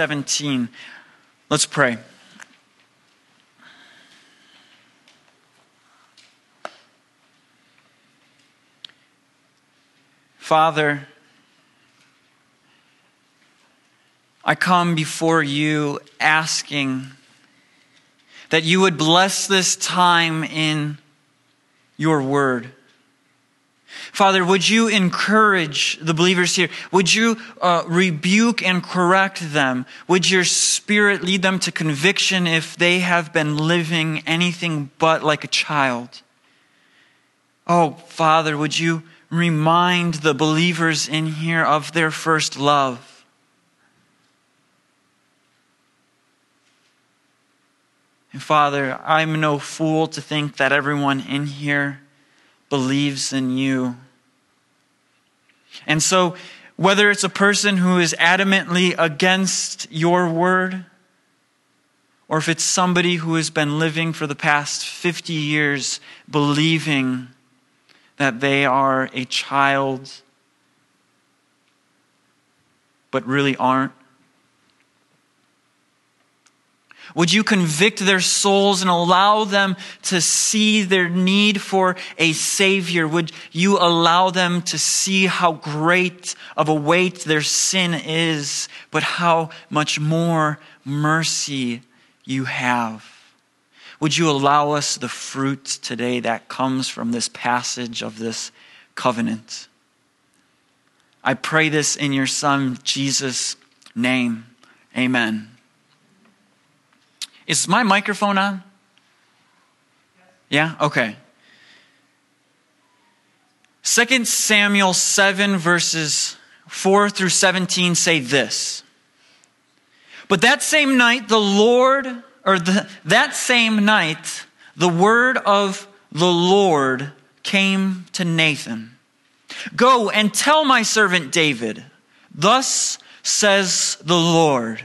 17. Let's pray. Father, I come before you asking that you would bless this time in your word. Father, would you encourage the believers here? Would you uh, rebuke and correct them? Would your spirit lead them to conviction if they have been living anything but like a child? Oh, Father, would you remind the believers in here of their first love? And Father, I'm no fool to think that everyone in here believes in you. And so, whether it's a person who is adamantly against your word, or if it's somebody who has been living for the past 50 years believing that they are a child, but really aren't, Would you convict their souls and allow them to see their need for a Savior? Would you allow them to see how great of a weight their sin is, but how much more mercy you have? Would you allow us the fruit today that comes from this passage of this covenant? I pray this in your Son, Jesus' name. Amen. Is my microphone on? Yeah? Okay. 2 Samuel 7, verses 4 through 17 say this. But that same night, the Lord, or the, that same night, the word of the Lord came to Nathan Go and tell my servant David, Thus says the Lord.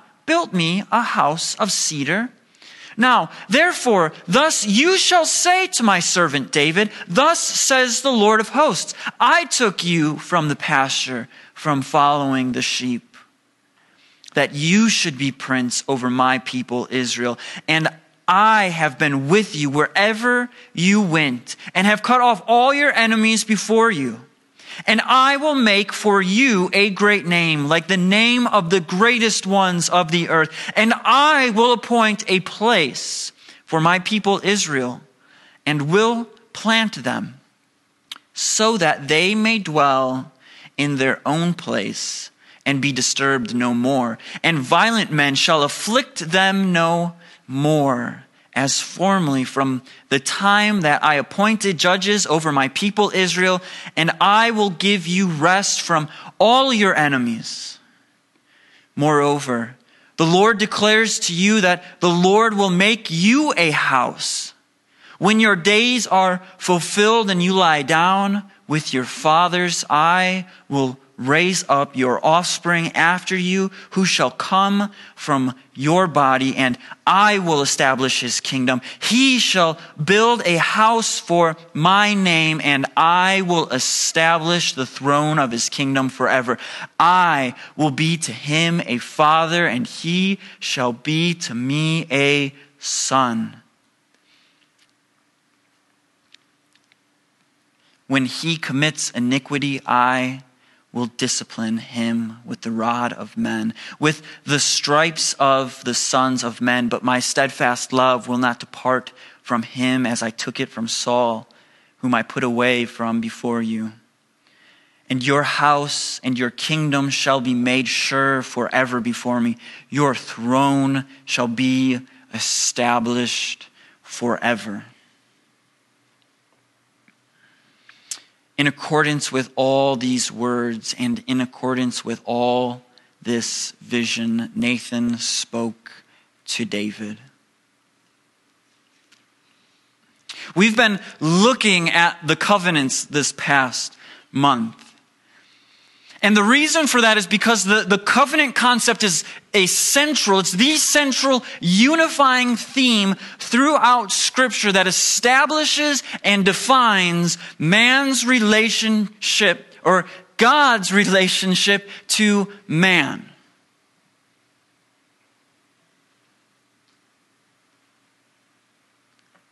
built me a house of cedar. Now, therefore, thus you shall say to my servant David, Thus says the Lord of hosts, I took you from the pasture, from following the sheep, that you should be prince over my people Israel. And I have been with you wherever you went, and have cut off all your enemies before you. And I will make for you a great name, like the name of the greatest ones of the earth. And I will appoint a place for my people Israel, and will plant them, so that they may dwell in their own place and be disturbed no more. And violent men shall afflict them no more as formerly from the time that I appointed judges over my people Israel, and I will give you rest from all your enemies. Moreover, the Lord declares to you that the Lord will make you a house. When your days are fulfilled and you lie down with your fathers, I will raise up your offspring after you, who shall come from your body, and I will establish his kingdom. He shall build a house for my name, and I will establish the throne of his kingdom forever. I will be to him a father, and he shall be to me a son. When he commits iniquity, I will discipline him with the rod of men, with the stripes of the sons of men. But my steadfast love will not depart from him as I took it from Saul, whom I put away from before you. And your house and your kingdom shall be made sure forever before me. Your throne shall be established forever. In accordance with all these words and in accordance with all this vision Nathan spoke to David. We've been looking at the covenants this past month. And the reason for that is because the, the covenant concept is a central, it's the central unifying theme throughout Scripture that establishes and defines man's relationship or God's relationship to man.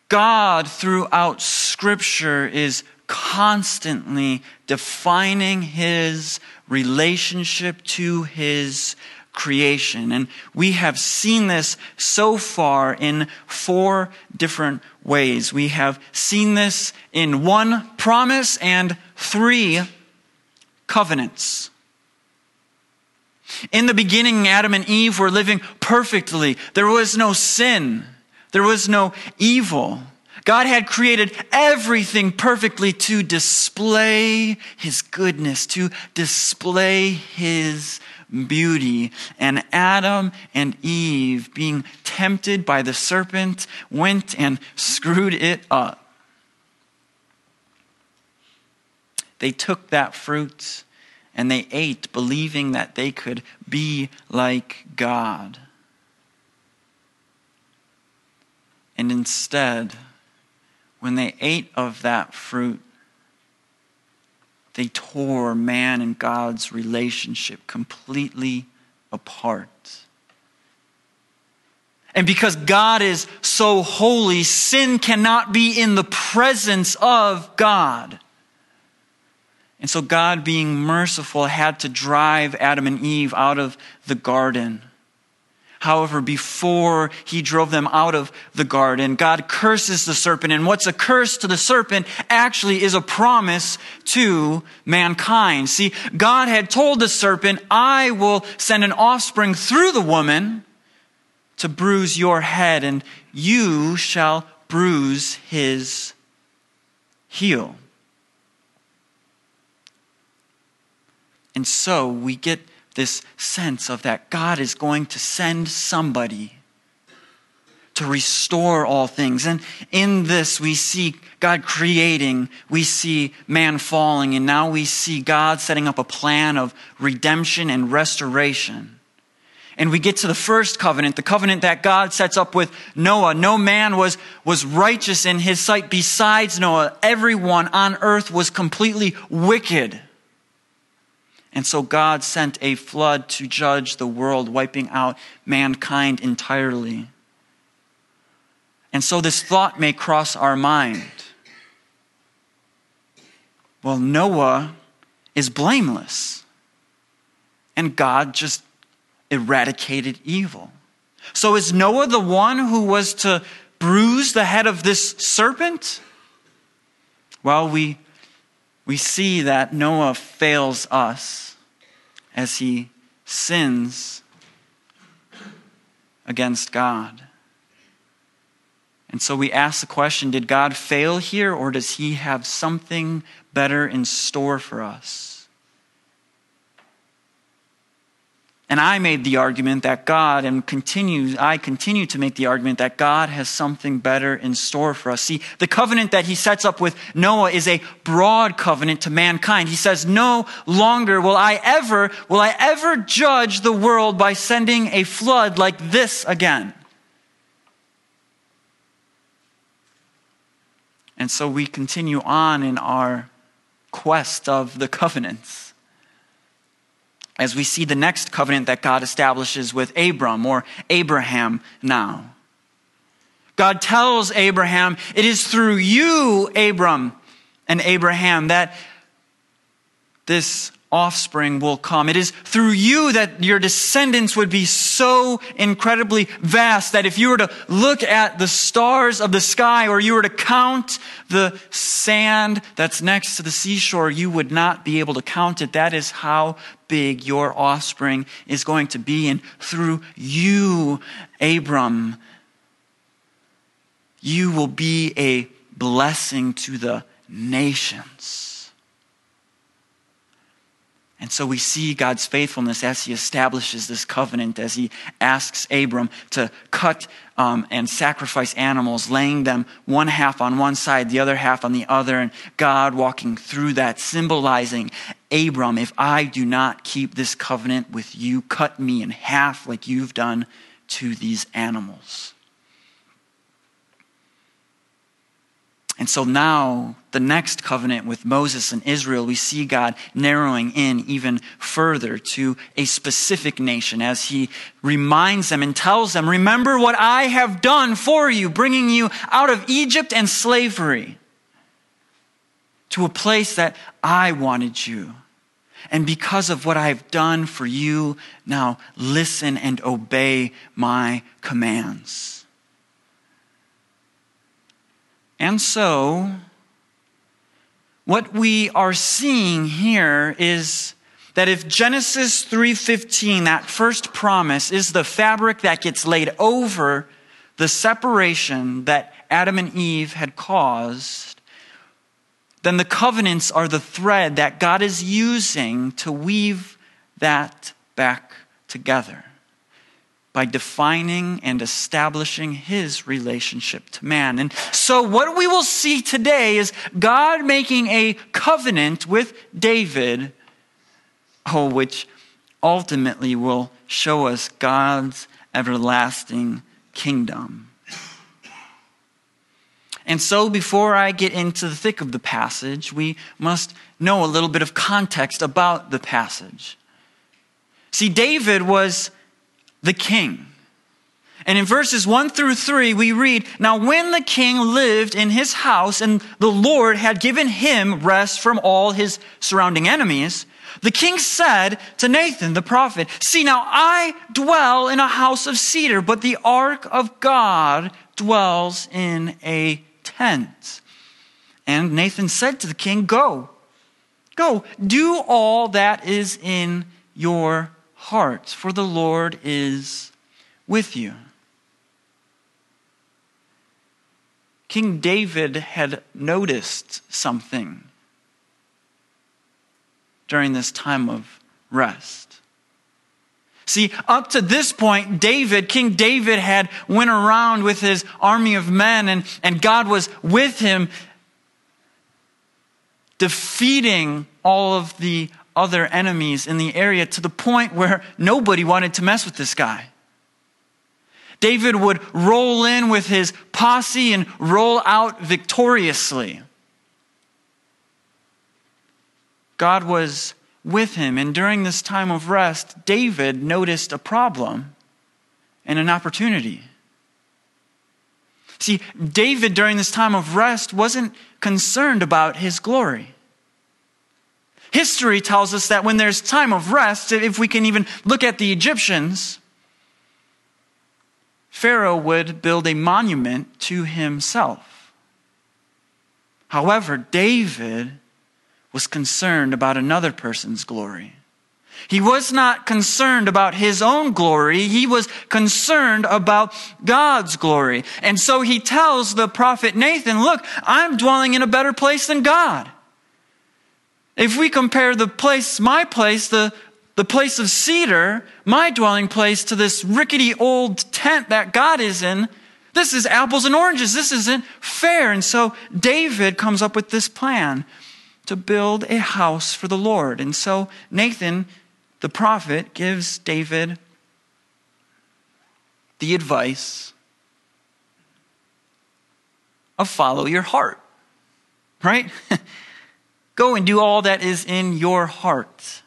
God throughout Scripture is constantly defining his relationship to his creation. And we have seen this so far in four different ways. We have seen this in one promise and three covenants. In the beginning, Adam and Eve were living perfectly. There was no sin. There was no evil. God had created everything perfectly to display His goodness, to display His beauty. And Adam and Eve, being tempted by the serpent, went and screwed it up. They took that fruit and they ate, believing that they could be like God. And instead, when they ate of that fruit, they tore man and God's relationship completely apart. And because God is so holy, sin cannot be in the presence of God. And so, God, being merciful, had to drive Adam and Eve out of the garden. However, before he drove them out of the garden, God curses the serpent. And what's a curse to the serpent actually is a promise to mankind. See, God had told the serpent, I will send an offspring through the woman to bruise your head, and you shall bruise his heel. And so we get this sense of that God is going to send somebody to restore all things. And in this, we see God creating, we see man falling, and now we see God setting up a plan of redemption and restoration. And we get to the first covenant, the covenant that God sets up with Noah. No man was, was righteous in his sight besides Noah. Everyone on earth was completely wicked. And so God sent a flood to judge the world, wiping out mankind entirely. And so this thought may cross our mind. Well, Noah is blameless, and God just eradicated evil. So is Noah the one who was to bruise the head of this serpent? Well, we we see that Noah fails us as he sins against God. And so we ask the question did God fail here, or does he have something better in store for us? And I made the argument that God, and continues, I continue to make the argument that God has something better in store for us. See, the covenant that he sets up with Noah is a broad covenant to mankind. He says, no longer will I ever, will I ever judge the world by sending a flood like this again. And so we continue on in our quest of the covenants as we see the next covenant that God establishes with Abram or Abraham now. God tells Abraham, It is through you, Abram and Abraham, that this offspring will come. It is through you that your descendants would be so incredibly vast that if you were to look at the stars of the sky or you were to count the sand that's next to the seashore, you would not be able to count it. That is how big your offspring is going to be. And through you, Abram, you will be a blessing to the nations. And so we see God's faithfulness as he establishes this covenant, as he asks Abram to cut um, and sacrifice animals, laying them one half on one side, the other half on the other, and God walking through that, symbolizing Abram, if I do not keep this covenant with you, cut me in half like you've done to these animals. And so now, the next covenant with Moses and Israel, we see God narrowing in even further to a specific nation as he reminds them and tells them, Remember what I have done for you, bringing you out of Egypt and slavery to a place that I wanted you. And because of what I've done for you, now listen and obey my commands. And so, what we are seeing here is that if Genesis 3:15 that first promise is the fabric that gets laid over the separation that Adam and Eve had caused then the covenants are the thread that God is using to weave that back together by defining and establishing his relationship to man. And so, what we will see today is God making a covenant with David, oh, which ultimately will show us God's everlasting kingdom. And so, before I get into the thick of the passage, we must know a little bit of context about the passage. See, David was the king. And in verses 1 through 3, we read Now, when the king lived in his house and the Lord had given him rest from all his surrounding enemies, the king said to Nathan the prophet, See, now I dwell in a house of cedar, but the ark of God dwells in a tent. And Nathan said to the king, Go, go, do all that is in your heart, for the Lord is with you. King David had noticed something during this time of rest. See, up to this point, David, King David had went around with his army of men and, and God was with him defeating all of the other enemies in the area to the point where nobody wanted to mess with this guy. David would roll in with his posse and roll out victoriously. God was with him, and during this time of rest, David noticed a problem and an opportunity. See, David during this time of rest wasn't concerned about his glory. History tells us that when there's time of rest, if we can even look at the Egyptians, Pharaoh would build a monument to himself. However, David was concerned about another person's glory. He was not concerned about his own glory. He was concerned about God's glory. And so he tells the prophet Nathan, look, I'm dwelling in a better place than God. If we compare the place, my place, the, the place of cedar, my dwelling place, to this rickety old tent that God is in, this is apples and oranges. This isn't fair. And so David comes up with this plan to build a house for the Lord. And so Nathan, the prophet, gives David the advice of follow your heart, right? Go and do all that is in your heart.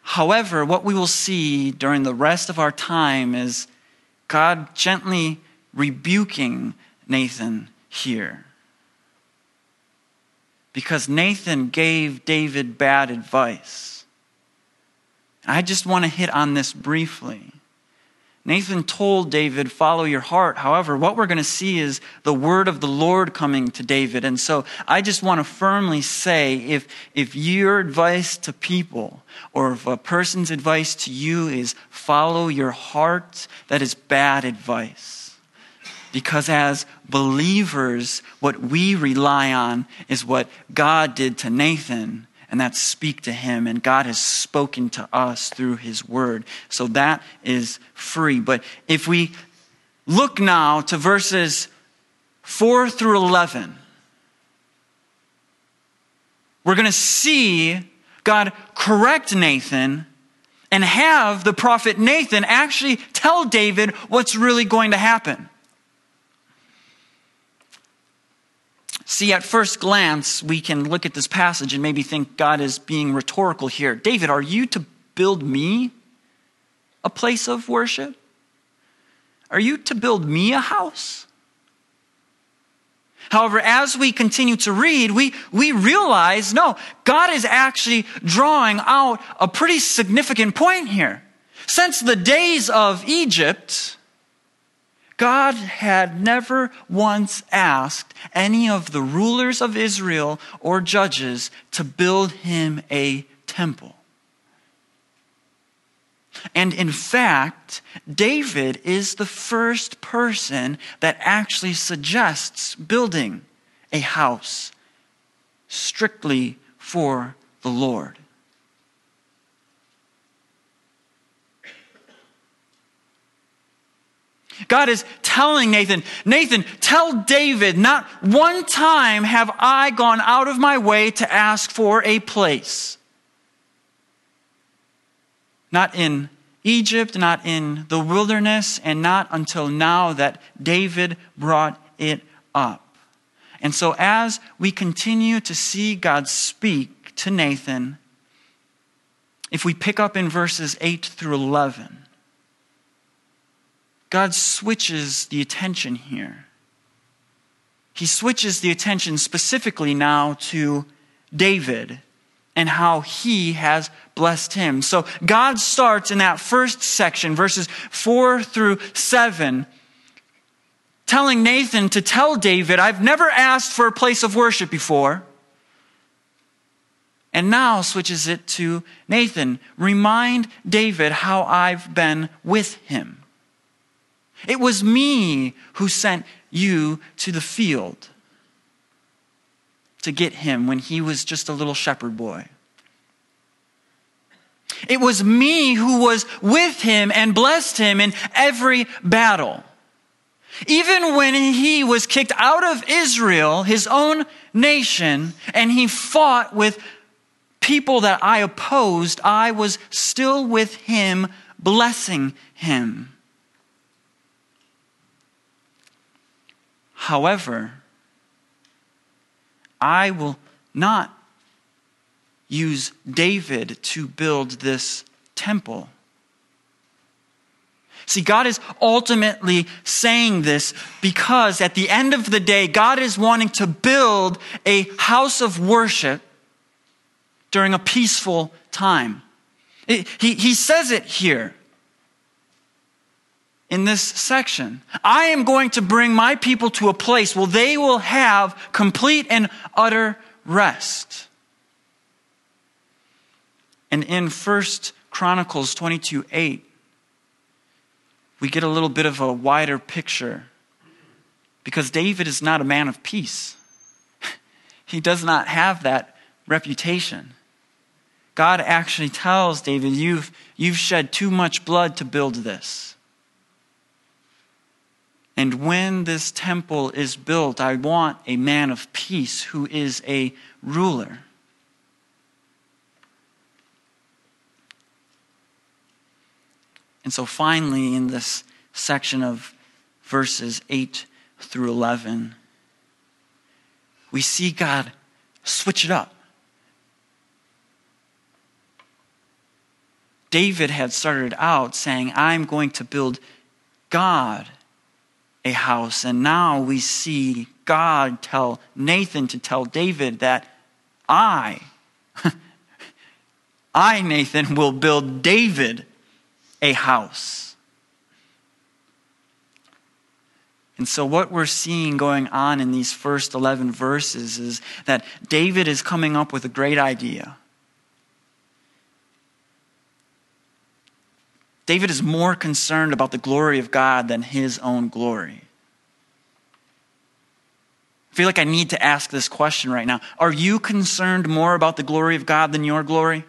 However, what we will see during the rest of our time is God gently rebuking Nathan here. Because Nathan gave David bad advice. I just want to hit on this briefly. Nathan told David, Follow your heart. However, what we're going to see is the word of the Lord coming to David. And so I just want to firmly say if, if your advice to people or if a person's advice to you is follow your heart, that is bad advice. Because as believers, what we rely on is what God did to Nathan, and that's speak to him. And God has spoken to us through his word. So that is free. But if we look now to verses 4 through 11, we're going to see God correct Nathan and have the prophet Nathan actually tell David what's really going to happen. See, at first glance, we can look at this passage and maybe think God is being rhetorical here. David, are you to build me a place of worship? Are you to build me a house? However, as we continue to read, we, we realize no, God is actually drawing out a pretty significant point here. Since the days of Egypt, God had never once asked any of the rulers of Israel or judges to build him a temple. And in fact, David is the first person that actually suggests building a house strictly for the Lord. God is telling Nathan, Nathan, tell David, not one time have I gone out of my way to ask for a place. Not in Egypt, not in the wilderness, and not until now that David brought it up. And so, as we continue to see God speak to Nathan, if we pick up in verses 8 through 11, God switches the attention here. He switches the attention specifically now to David and how he has blessed him. So God starts in that first section, verses 4 through 7, telling Nathan to tell David, I've never asked for a place of worship before. And now switches it to Nathan, remind David how I've been with him. It was me who sent you to the field to get him when he was just a little shepherd boy. It was me who was with him and blessed him in every battle. Even when he was kicked out of Israel, his own nation, and he fought with people that I opposed, I was still with him, blessing him. However, I will not use David to build this temple. See, God is ultimately saying this because at the end of the day, God is wanting to build a house of worship during a peaceful time. He, he says it here in this section. I am going to bring my people to a place where they will have complete and utter rest. And in First Chronicles 22 8, we get a little bit of a wider picture because David is not a man of peace. he does not have that reputation. God actually tells David, You've, you've shed too much blood to build this. And when this temple is built, I want a man of peace who is a ruler. And so finally, in this section of verses 8 through 11, we see God switch it up. David had started out saying, I'm going to build God a house. And now we see God tell Nathan to tell David that I, I, Nathan, will build David a house. And so, what we're seeing going on in these first 11 verses is that David is coming up with a great idea. David is more concerned about the glory of God than his own glory. I feel like I need to ask this question right now. Are you concerned more about the glory of God than your glory?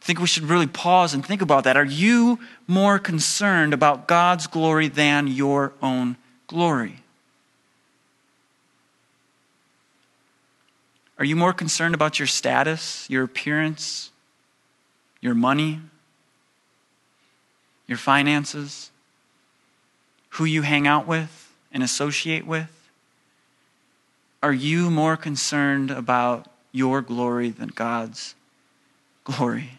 I think we should really pause and think about that. Are you more concerned about God's glory than your own glory? Are you more concerned about your status, your appearance, your money, your finances, who you hang out with and associate with? Are you more concerned about your glory than God's glory?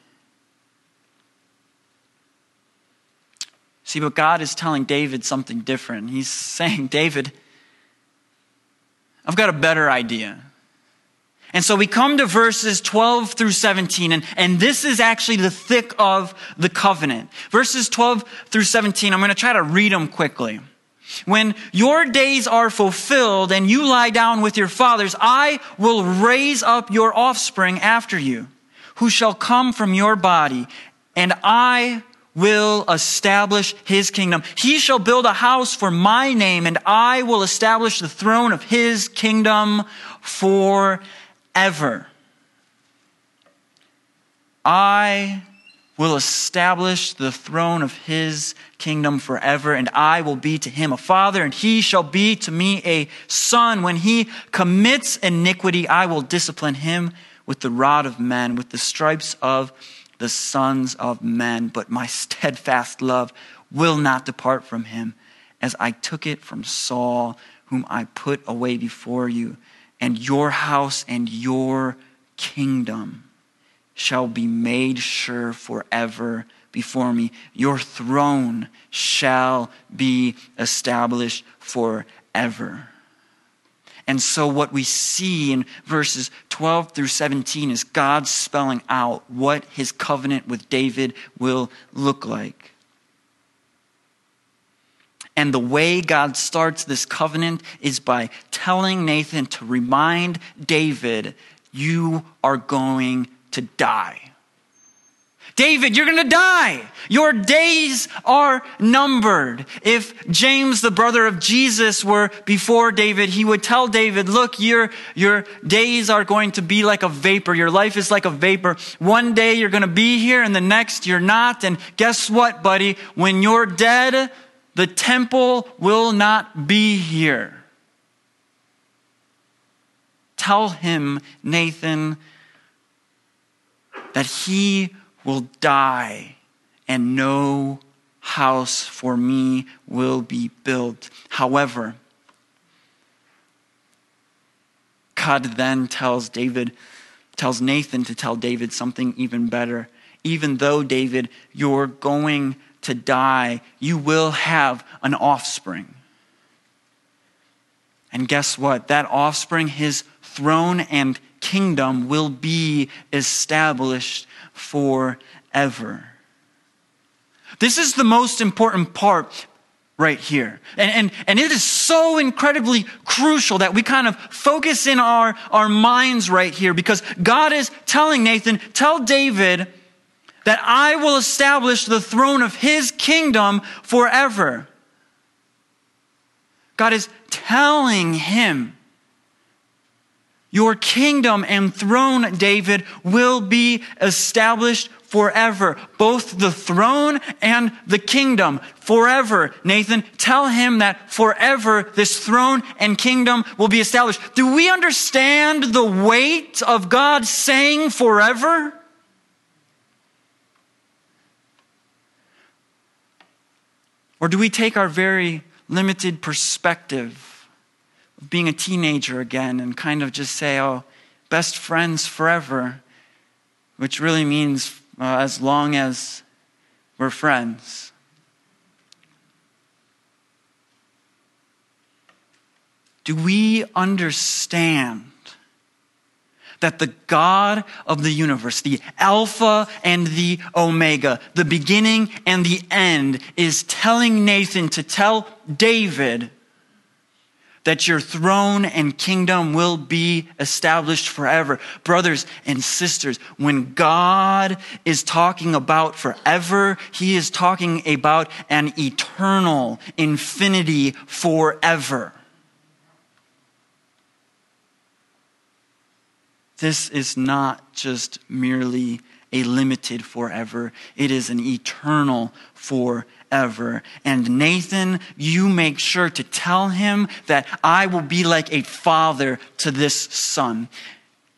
See, but God is telling David something different. He's saying, David, I've got a better idea. And so we come to verses 12 through 17, and, and this is actually the thick of the covenant. Verses 12 through 17, I'm going to try to read them quickly. When your days are fulfilled and you lie down with your fathers, I will raise up your offspring after you, who shall come from your body, and I will establish his kingdom. He shall build a house for my name, and I will establish the throne of his kingdom for forever. I will establish the throne of his kingdom forever, and I will be to him a father, and he shall be to me a son. When he commits iniquity, I will discipline him with the rod of men, with the stripes of the sons of men. But my steadfast love will not depart from him, as I took it from Saul, whom I put away before you and your house and your kingdom shall be made sure forever before me. Your throne shall be established forever. And so, what we see in verses 12 through 17 is God spelling out what his covenant with David will look like. And the way God starts this covenant is by telling Nathan to remind David, you are going to die. David, you're going to die. Your days are numbered. If James, the brother of Jesus, were before David, he would tell David, look, your, your days are going to be like a vapor. Your life is like a vapor. One day you're going to be here and the next you're not. And guess what, buddy? When you're dead, the temple will not be here. Tell him, Nathan, that he will die and no house for me will be built. However, God then tells David, tells Nathan to tell David something even better. Even though, David, you're going to die, you will have an offspring. And guess what? That offspring, his throne and kingdom, will be established forever. This is the most important part right here. And, and, and it is so incredibly crucial that we kind of focus in our, our minds right here because God is telling Nathan, tell David that I will establish the throne of his kingdom forever. God is telling him, Your kingdom and throne, David, will be established forever. Both the throne and the kingdom forever. Nathan, tell him that forever this throne and kingdom will be established. Do we understand the weight of God saying forever? Or do we take our very limited perspective of being a teenager again and kind of just say, oh, best friends forever, which really means uh, as long as we're friends? Do we understand that the God of the universe, the Alpha and the Omega, the beginning and the end, is telling Nathan to tell David that your throne and kingdom will be established forever. Brothers and sisters, when God is talking about forever, he is talking about an eternal infinity forever. This is not just merely a limited forever, it is an eternal forever. And Nathan, you make sure to tell him that I will be like a father to this son.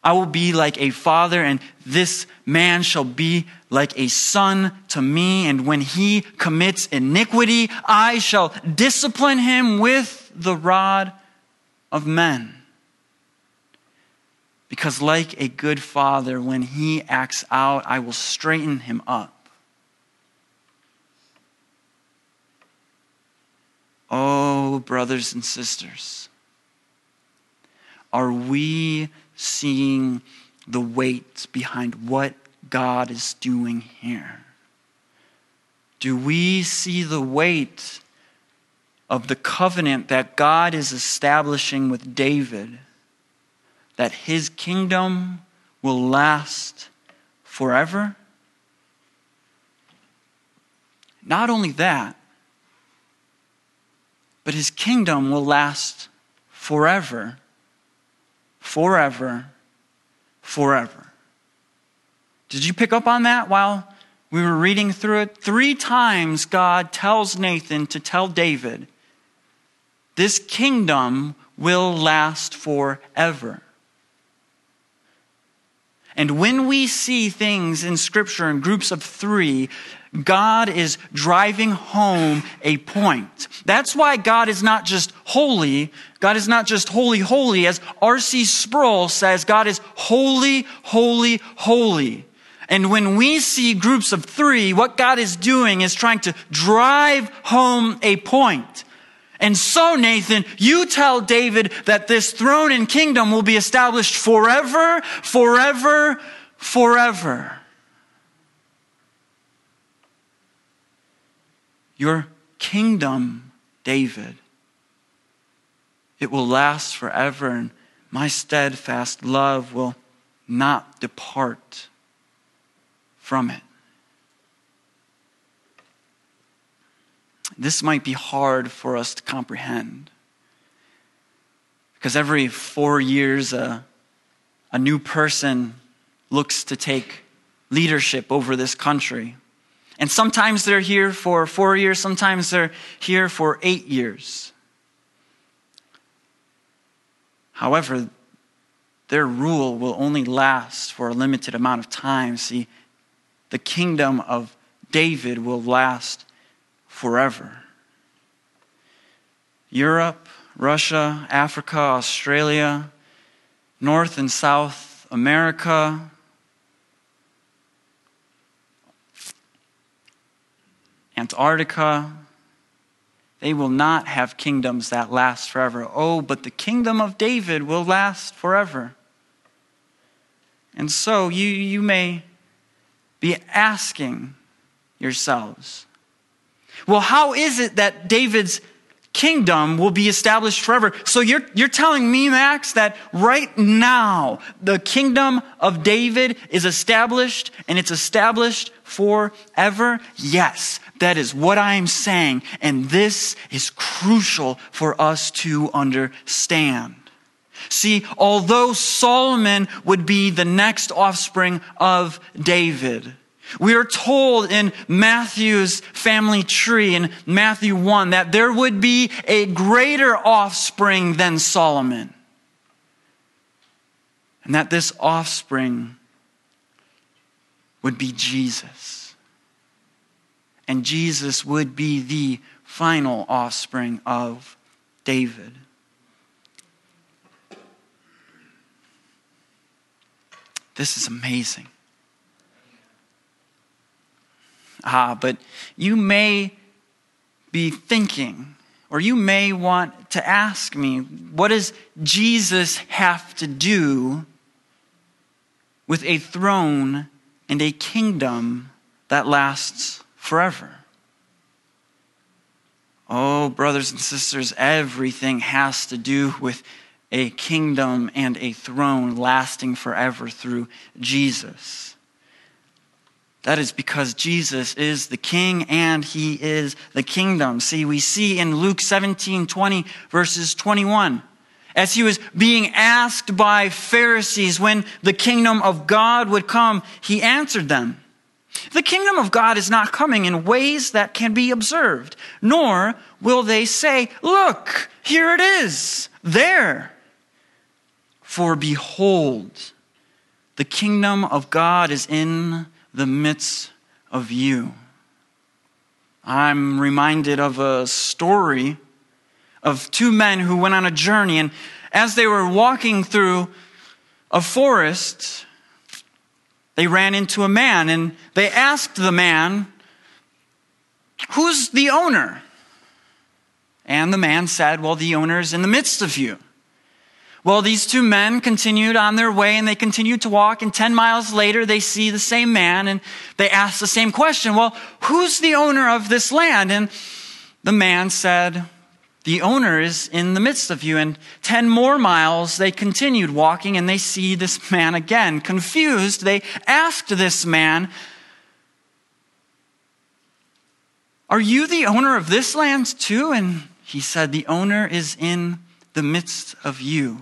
I will be like a father, and this man shall be like a son to me. And when he commits iniquity, I shall discipline him with the rod of men. Because, like a good father, when he acts out, I will straighten him up. Oh, brothers and sisters, are we seeing the weight behind what God is doing here? Do we see the weight of the covenant that God is establishing with David? That his kingdom will last forever? Not only that, but his kingdom will last forever, forever, forever. Did you pick up on that while we were reading through it? Three times God tells Nathan to tell David, This kingdom will last forever. And when we see things in Scripture in groups of three, God is driving home a point. That's why God is not just holy. God is not just holy, holy. As R.C. Sproul says, God is holy, holy, holy. And when we see groups of three, what God is doing is trying to drive home a point. And so, Nathan, you tell David that this throne and kingdom will be established forever, forever, forever. Your kingdom, David, it will last forever, and my steadfast love will not depart from it. This might be hard for us to comprehend. Because every four years, a, a new person looks to take leadership over this country. And sometimes they're here for four years, sometimes they're here for eight years. However, their rule will only last for a limited amount of time. See, the kingdom of David will last forever. Europe, Russia, Africa, Australia, North and South America, Antarctica, they will not have kingdoms that last forever. Oh, but the kingdom of David will last forever. And so you, you may be asking yourselves well, how is it that David's kingdom will be established forever? So you're, you're telling me, Max, that right now the kingdom of David is established and it's established forever? Yes, that is what I'm saying. And this is crucial for us to understand. See, although Solomon would be the next offspring of David, we are told in Matthew's family tree in Matthew 1 that there would be a greater offspring than Solomon. And that this offspring would be Jesus. And Jesus would be the final offspring of David. This is amazing. Ah, but you may be thinking, or you may want to ask me, what does Jesus have to do with a throne and a kingdom that lasts forever? Oh, brothers and sisters, everything has to do with a kingdom and a throne lasting forever through Jesus. That is because Jesus is the king and he is the kingdom. See, we see in Luke 17 20, verses 21, as he was being asked by Pharisees when the kingdom of God would come, he answered them. The kingdom of God is not coming in ways that can be observed, nor will they say, Look, here it is, there. For behold, the kingdom of God is in the midst of you. I'm reminded of a story of two men who went on a journey, and as they were walking through a forest, they ran into a man and they asked the man, Who's the owner? And the man said, Well, the owner is in the midst of you. Well, these two men continued on their way and they continued to walk. And 10 miles later, they see the same man and they ask the same question Well, who's the owner of this land? And the man said, the owner is in the midst of you. And 10 more miles, they continued walking and they see this man again. Confused, they asked this man, Are you the owner of this land too? And he said, The owner is in the midst of you.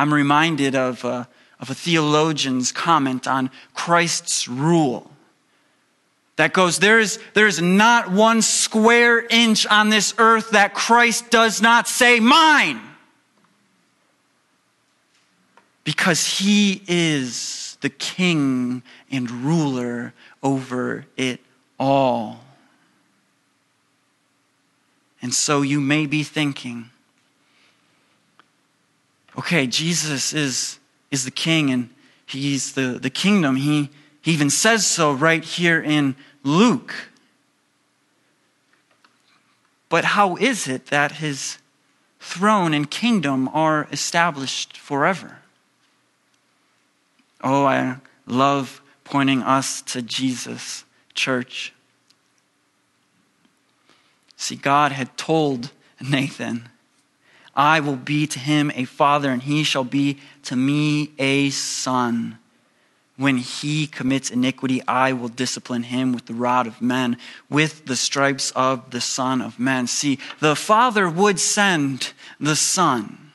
I'm reminded of a, of a theologian's comment on Christ's rule that goes, there is, there is not one square inch on this earth that Christ does not say, mine. Because he is the king and ruler over it all. And so you may be thinking, okay, Jesus is, is the king and he's the, the kingdom. He, he even says so right here in Luke. But how is it that his throne and kingdom are established forever? Oh, I love pointing us to Jesus, church. See, God had told Nathan, I will be to him a father, and he shall be to me a son. When he commits iniquity, I will discipline him with the rod of men, with the stripes of the Son of Man. See, the Father would send the Son.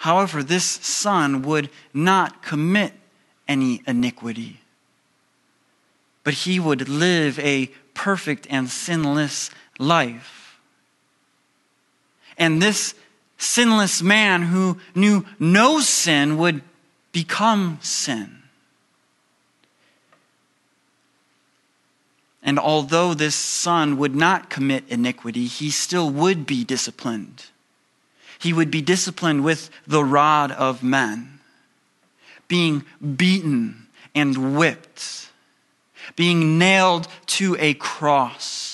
However, this Son would not commit any iniquity, but he would live a perfect and sinless life. And this sinless man who knew no sin would become sin. And although this son would not commit iniquity, he still would be disciplined. He would be disciplined with the rod of men, being beaten and whipped, being nailed to a cross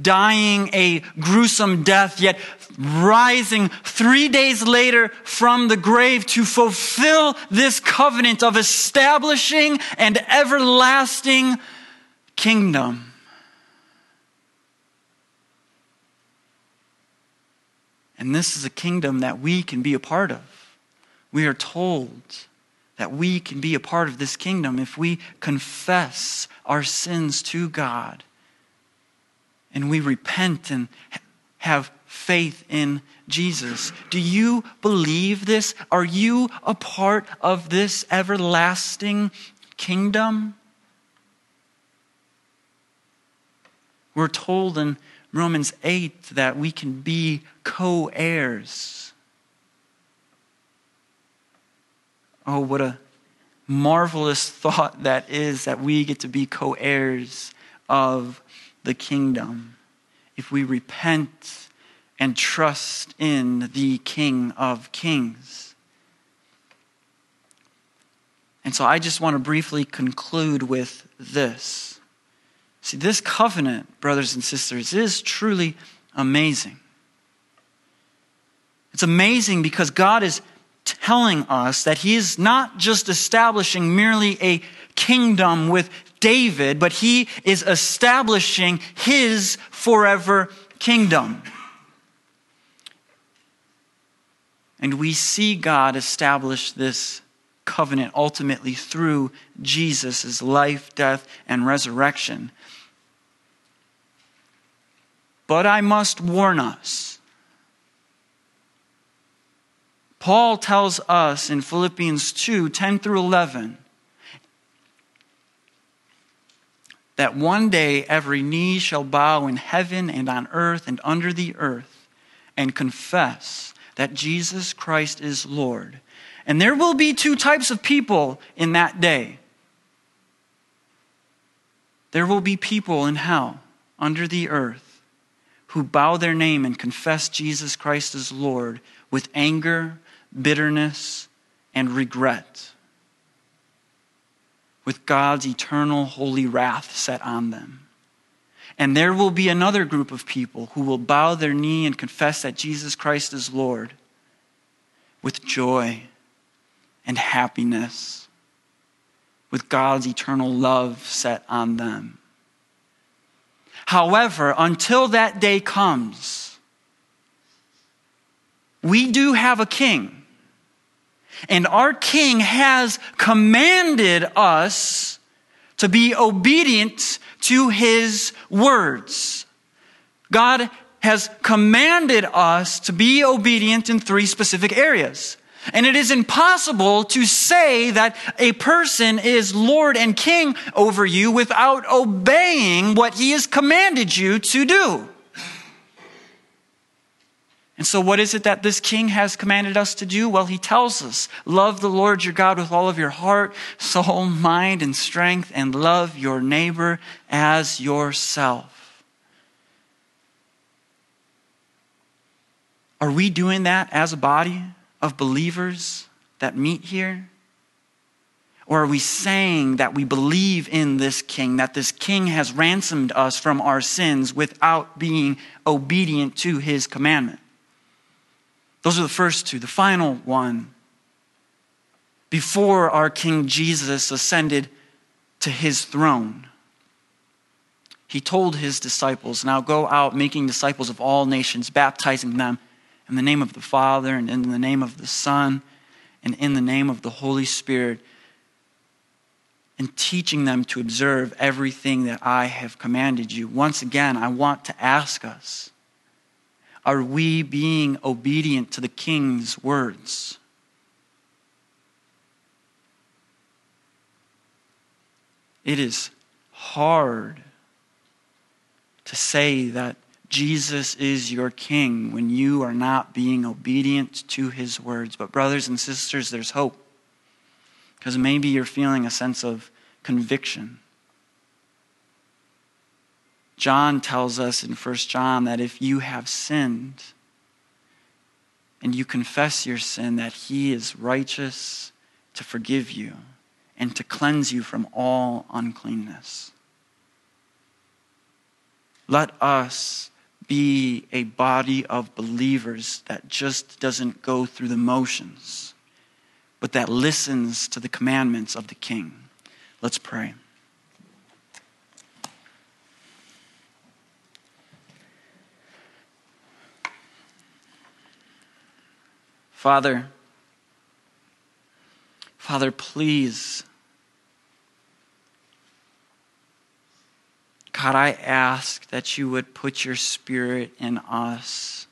dying a gruesome death, yet rising three days later from the grave to fulfill this covenant of establishing an everlasting kingdom. And this is a kingdom that we can be a part of. We are told that we can be a part of this kingdom if we confess our sins to God and we repent and have faith in Jesus. Do you believe this? Are you a part of this everlasting kingdom? We're told in Romans 8 that we can be co heirs. Oh, what a marvelous thought that is that we get to be co heirs of the kingdom if we repent and trust in the King of Kings. And so I just want to briefly conclude with this. See, this covenant, brothers and sisters, is truly amazing. It's amazing because God is telling us that he is not just establishing merely a kingdom with David, but he is establishing his forever kingdom. And we see God establish this covenant ultimately through Jesus' life, death, and resurrection. But I must warn us. Paul tells us in Philippians 2 10 through 11 that one day every knee shall bow in heaven and on earth and under the earth and confess that Jesus Christ is Lord. And there will be two types of people in that day. There will be people in hell, under the earth, who bow their name and confess Jesus Christ as Lord with anger, bitterness, and regret, with God's eternal holy wrath set on them. And there will be another group of people who will bow their knee and confess that Jesus Christ is Lord with joy and happiness, with God's eternal love set on them. However, until that day comes, we do have a king. And our king has commanded us to be obedient to his words. God has commanded us to be obedient in three specific areas. And it is impossible to say that a person is Lord and King over you without obeying what he has commanded you to do. And so, what is it that this king has commanded us to do? Well, he tells us love the Lord your God with all of your heart, soul, mind, and strength, and love your neighbor as yourself. Are we doing that as a body of believers that meet here? Or are we saying that we believe in this king, that this king has ransomed us from our sins without being obedient to his commandment? Those are the first two. The final one, before our King Jesus ascended to his throne, he told his disciples, Now go out making disciples of all nations, baptizing them in the name of the Father, and in the name of the Son, and in the name of the Holy Spirit, and teaching them to observe everything that I have commanded you. Once again, I want to ask us are we being obedient to the king's words? It is hard to say that Jesus is your king when you are not being obedient to his words. But, brothers and sisters, there's hope. Because maybe you're feeling a sense of conviction. John tells us in 1 John that if you have sinned and you confess your sin, that he is righteous to forgive you and to cleanse you from all uncleanness. Let us be a body of believers that just doesn't go through the motions, but that listens to the commandments of the King. Let's pray. Father, Father, please, God, I ask that you would put your spirit in us,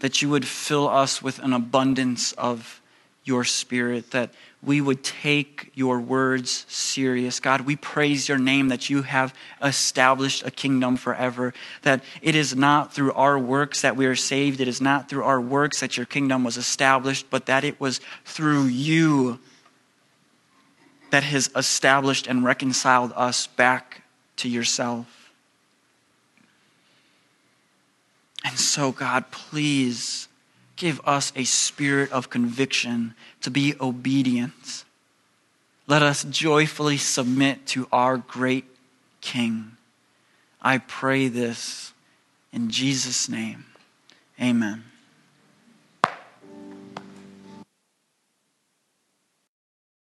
that you would fill us with an abundance of your spirit, that we would take your words serious. God, we praise your name that you have established a kingdom forever, that it is not through our works that we are saved, it is not through our works that your kingdom was established, but that it was through you that has established and reconciled us back to yourself. And so, God, please give us a spirit of conviction to be obedient. Let us joyfully submit to our great King. I pray this in Jesus' name. Amen.